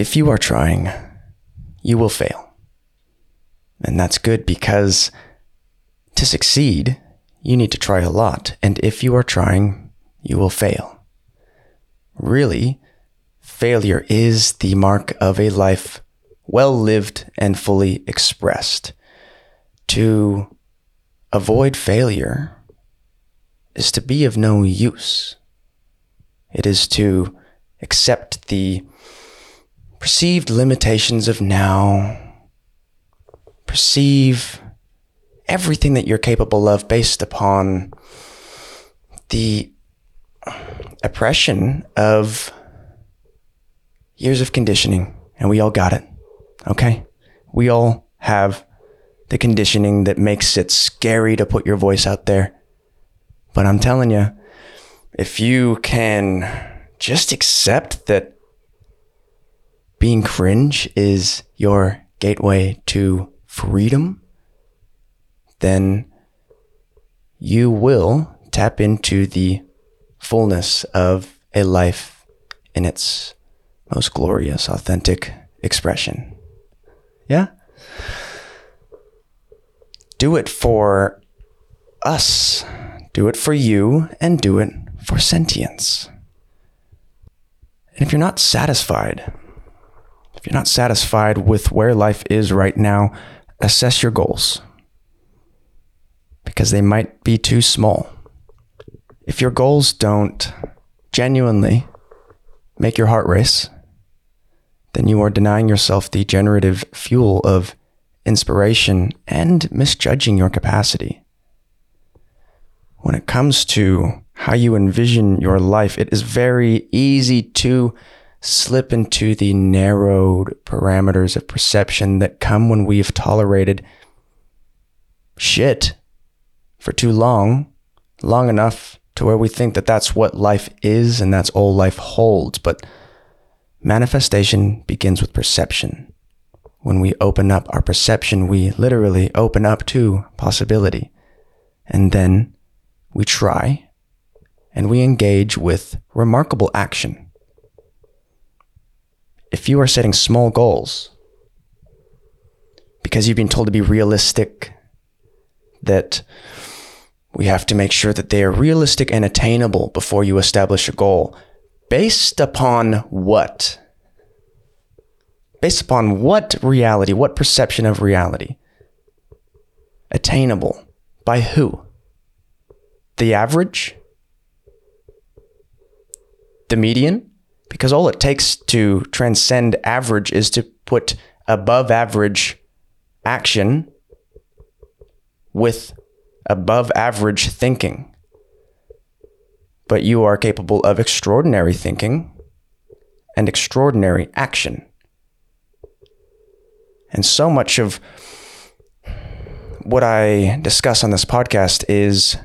if you are trying, you will fail. And that's good because to succeed, you need to try a lot. And if you are trying, you will fail. Really, failure is the mark of a life well lived and fully expressed. To avoid failure is to be of no use. It is to accept the perceived limitations of now, perceive everything that you're capable of based upon the oppression of years of conditioning, and we all got it. Okay? We all have the conditioning that makes it scary to put your voice out there. But I'm telling you, if you can just accept that being cringe is your gateway to freedom, then you will tap into the fullness of a life in its most glorious, authentic expression. Yeah? Do it for us. Do it for you and do it for sentience. And if you're not satisfied, if you're not satisfied with where life is right now, assess your goals because they might be too small. If your goals don't genuinely make your heart race, then you are denying yourself the generative fuel of inspiration and misjudging your capacity. When it comes to how you envision your life, it is very easy to slip into the narrowed parameters of perception that come when we've tolerated shit for too long, long enough to where we think that that's what life is and that's all life holds. But manifestation begins with perception. When we open up our perception, we literally open up to possibility. And then we try and we engage with remarkable action if you are setting small goals because you've been told to be realistic, that we have to make sure that they are realistic and attainable before you establish a goal. Based upon what? Based upon what reality, what perception of reality? Attainable. By who? The average? The median? Because all it takes to transcend average is to put above average action with above average thinking. But you are capable of extraordinary thinking and extraordinary action. And so much of what I discuss on this podcast is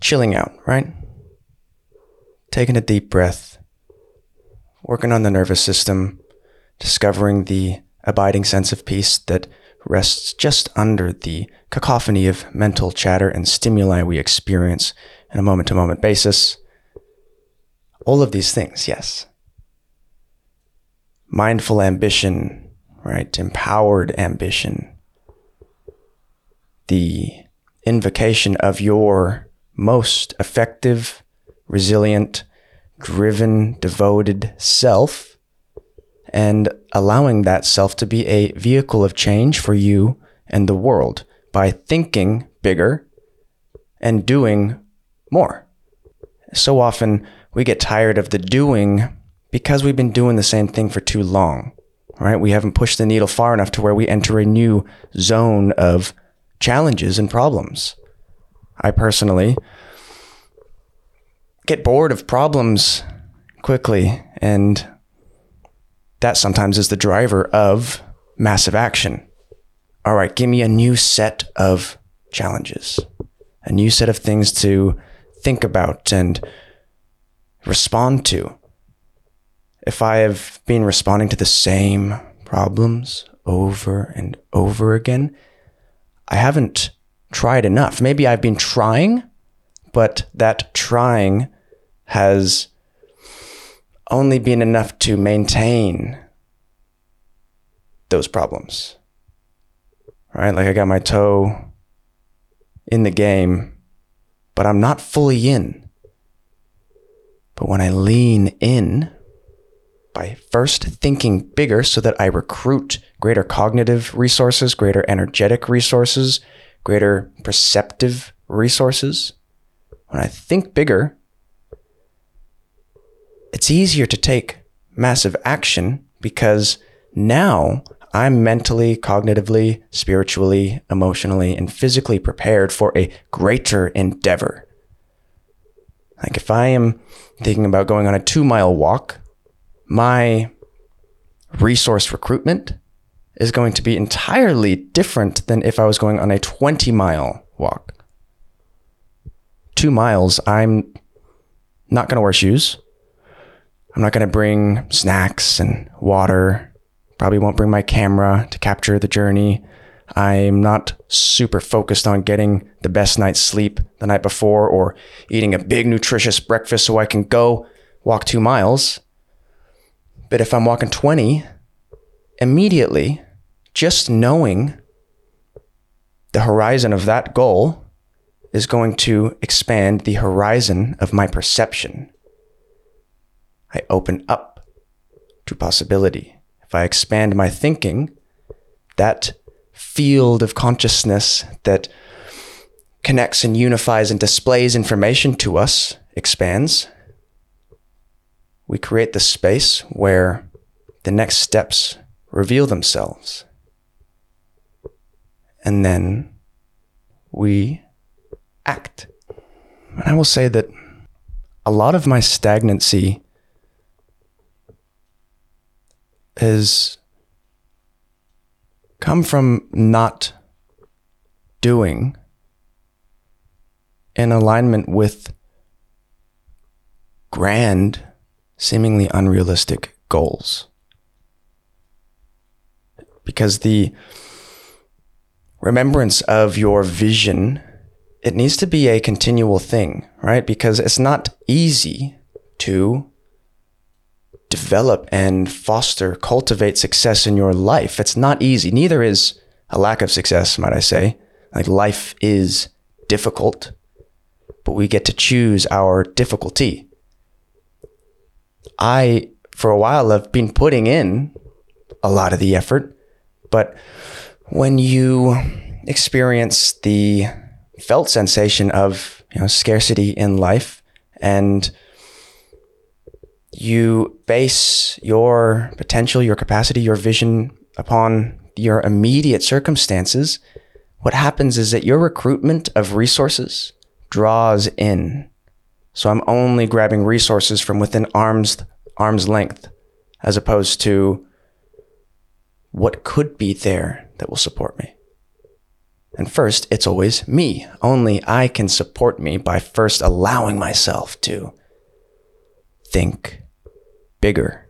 chilling out, right? Taking a deep breath, working on the nervous system, discovering the abiding sense of peace that rests just under the cacophony of mental chatter and stimuli we experience on a moment to moment basis. All of these things, yes. Mindful ambition, right? Empowered ambition. The invocation of your most effective, resilient, driven, devoted self and allowing that self to be a vehicle of change for you and the world by thinking bigger and doing more. So often we get tired of the doing because we've been doing the same thing for too long, right? We haven't pushed the needle far enough to where we enter a new zone of challenges and problems. I personally get bored of problems quickly. And that sometimes is the driver of massive action. All right, give me a new set of challenges, a new set of things to think about and respond to. If I have been responding to the same problems over and over again, I haven't tried enough. Maybe I've been trying, but that trying has only been enough to maintain those problems. Right? Like I got my toe in the game, but I'm not fully in. But when I lean in by first thinking bigger so that I recruit greater cognitive resources, greater energetic resources, greater perceptive resources, when I think bigger, it's easier to take massive action because now I'm mentally, cognitively, spiritually, emotionally, and physically prepared for a greater endeavor. Like if I am thinking about going on a two mile walk, my resource recruitment is going to be entirely different than if I was going on a 20 mile walk. Two miles, I'm not going to wear shoes. I'm not going to bring snacks and water. Probably won't bring my camera to capture the journey. I'm not super focused on getting the best night's sleep the night before or eating a big nutritious breakfast so I can go walk two miles. But if I'm walking 20, immediately, just knowing the horizon of that goal is going to expand the horizon of my perception. I open up to possibility. If I expand my thinking, that field of consciousness that connects and unifies and displays information to us expands. We create the space where the next steps reveal themselves. And then we act. And I will say that a lot of my stagnancy has come from not doing in alignment with grand, seemingly unrealistic goals. Because the remembrance of your vision, it needs to be a continual thing, right? Because it's not easy to develop and foster, cultivate success in your life. It's not easy. Neither is a lack of success, might I say. Like life is difficult, but we get to choose our difficulty. I, for a while, have been putting in a lot of the effort, but when you experience the felt sensation of you know, scarcity in life and you base your potential, your capacity, your vision upon your immediate circumstances, what happens is that your recruitment of resources draws in. So I'm only grabbing resources from within arm's arm's length as opposed to what could be there that will support me. And first, it's always me. Only I can support me by first allowing myself to think, bigger.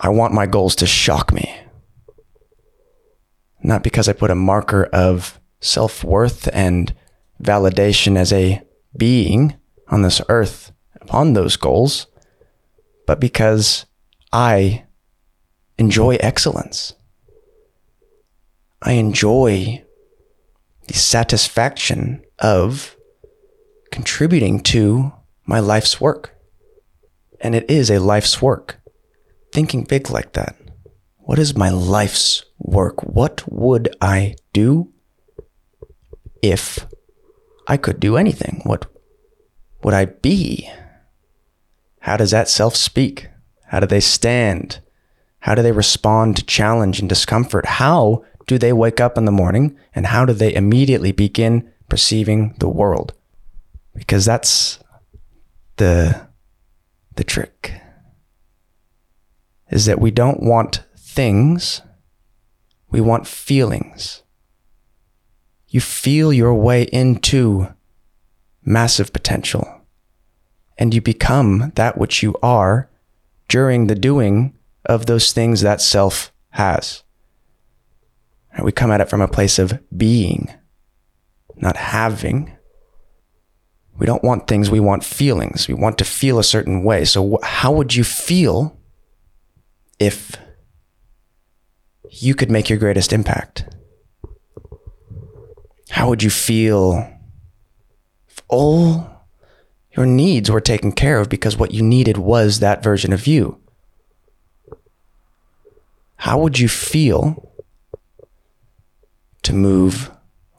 I want my goals to shock me. Not because I put a marker of self worth and validation as a being on this earth upon those goals, but because I enjoy excellence. I enjoy the satisfaction of contributing to my life's work. And it is a life's work. Thinking big like that. What is my life's work? What would I do if I could do anything? What would I be? How does that self speak? How do they stand? How do they respond to challenge and discomfort? How do they wake up in the morning and how do they immediately begin perceiving the world? Because that's the the trick is that we don't want things we want feelings. You feel your way into massive potential and you become that which you are during the doing of those things that self has. We come at it from a place of being not having we don't want things, we want feelings. We want to feel a certain way. So, how would you feel if you could make your greatest impact? How would you feel if all your needs were taken care of because what you needed was that version of you? How would you feel to move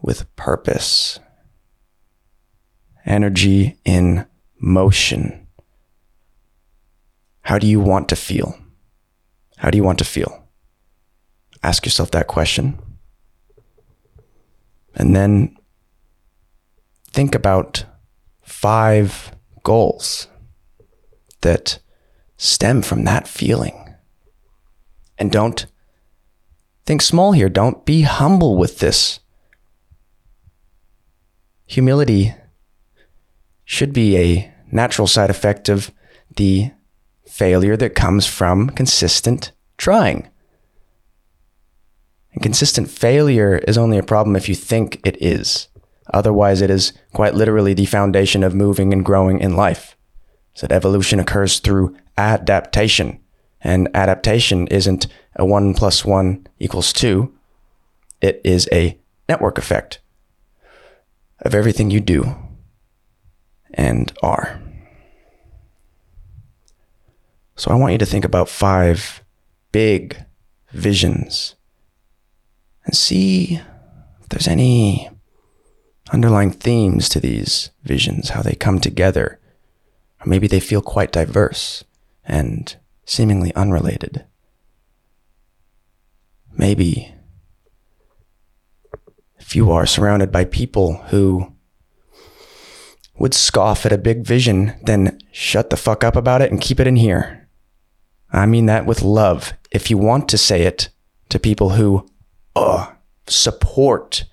with purpose, energy in motion? How do you want to feel? How do you want to feel? Ask yourself that question. And then think about five goals that stem from that feeling. And don't think small here. Don't be humble with this. Humility should be a natural side effect of the failure that comes from consistent trying. And consistent failure is only a problem if you think it is. Otherwise, it is quite literally the foundation of moving and growing in life. So that evolution occurs through adaptation. And adaptation isn't a one plus one equals two. It is a network effect of everything you do and are. So I want you to think about five big visions and see if there's any underlying themes to these visions, how they come together. Or maybe they feel quite diverse and seemingly unrelated. Maybe if you are surrounded by people who would scoff at a big vision, then shut the fuck up about it and keep it in here. I mean that with love. If you want to say it to people who uh, support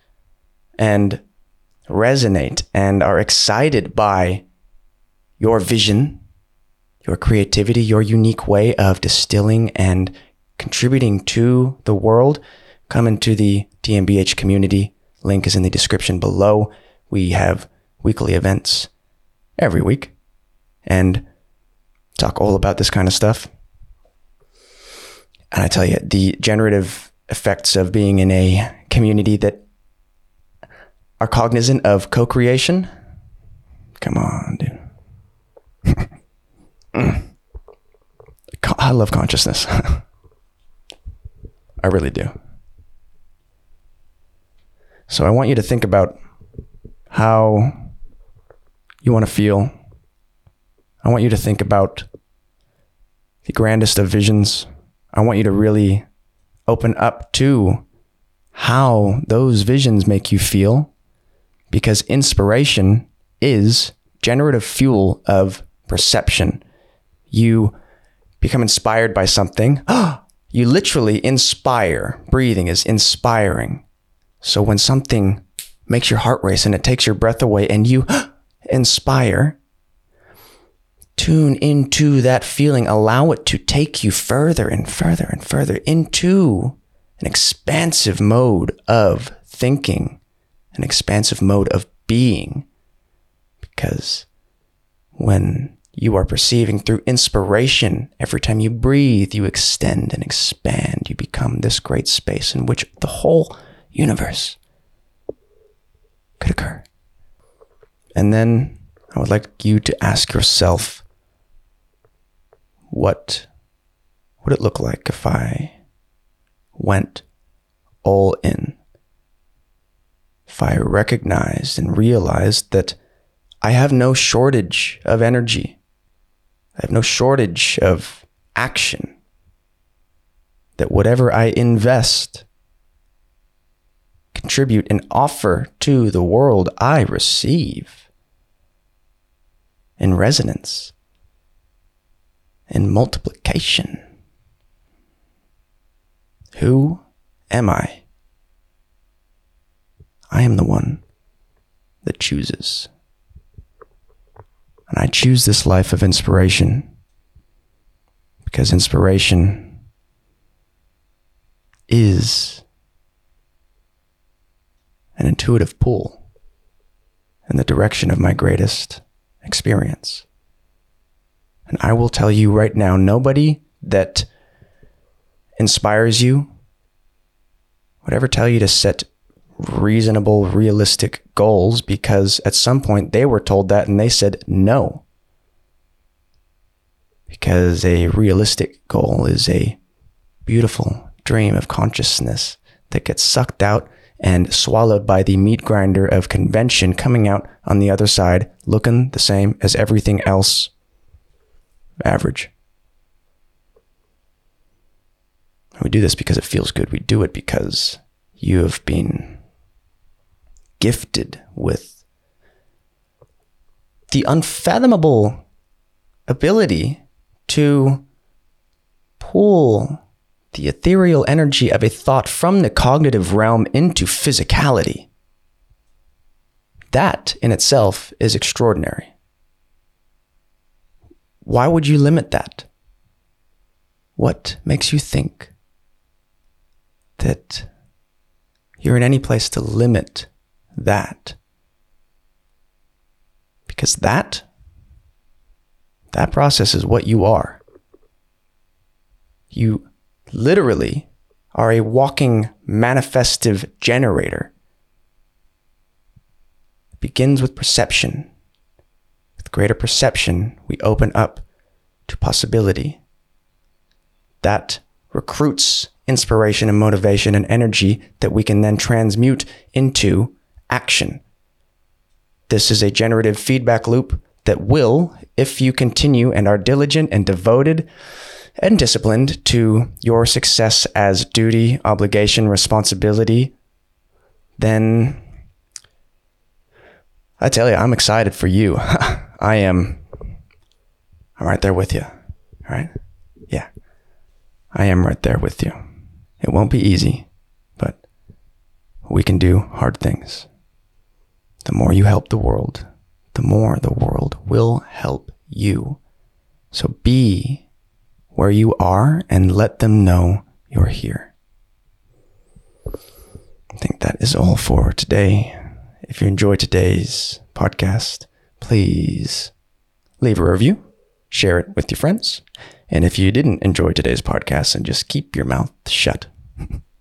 and resonate and are excited by your vision, your creativity, your unique way of distilling and contributing to the world, come into the TMBH community. Link is in the description below. We have weekly events every week and talk all about this kind of stuff. And I tell you, the generative effects of being in a community that are cognizant of co creation. Come on, dude. I love consciousness. I really do. So I want you to think about how you want to feel. I want you to think about the grandest of visions. I want you to really open up to how those visions make you feel because inspiration is generative fuel of perception. You become inspired by something. you literally inspire. Breathing is inspiring. So when something makes your heart race and it takes your breath away and you inspire, tune into that feeling, allow it to take you further and further and further into an expansive mode of thinking, an expansive mode of being. Because when you are perceiving through inspiration, every time you breathe, you extend and expand. You become this great space in which the whole universe could occur. And then I would like you to ask yourself what would it look like if I went all in? If I recognized and realized that I have no shortage of energy, I have no shortage of action, that whatever I invest contribute and offer to the world I receive in resonance, in multiplication. Who am I? I am the one that chooses. And I choose this life of inspiration because inspiration is an intuitive pull in the direction of my greatest experience. And I will tell you right now nobody that inspires you would ever tell you to set reasonable, realistic goals because at some point they were told that and they said no. Because a realistic goal is a beautiful dream of consciousness that gets sucked out and swallowed by the meat grinder of convention coming out on the other side looking the same as everything else average. We do this because it feels good. We do it because you have been gifted with the unfathomable ability to pull the ethereal energy of a thought from the cognitive realm into physicality. That in itself is extraordinary. Why would you limit that? What makes you think that you're in any place to limit that. Because that, that process is what you are. You literally are a walking manifestive generator. It begins with perception. With greater perception, we open up to possibility. That recruits inspiration and motivation and energy that we can then transmute into action. This is a generative feedback loop that will, if you continue and are diligent and devoted and disciplined to your success as duty, obligation, responsibility, then I tell you, I'm excited for you. I am. I'm right there with you. All right? Yeah. I am right there with you. It won't be easy, but we can do hard things. The more you help the world, the more the world will help you. So be where you are and let them know you're here. I think that is all for today. If you enjoyed today's podcast, please leave a review, share it with your friends. And if you didn't enjoy today's podcast, and just keep your mouth shut.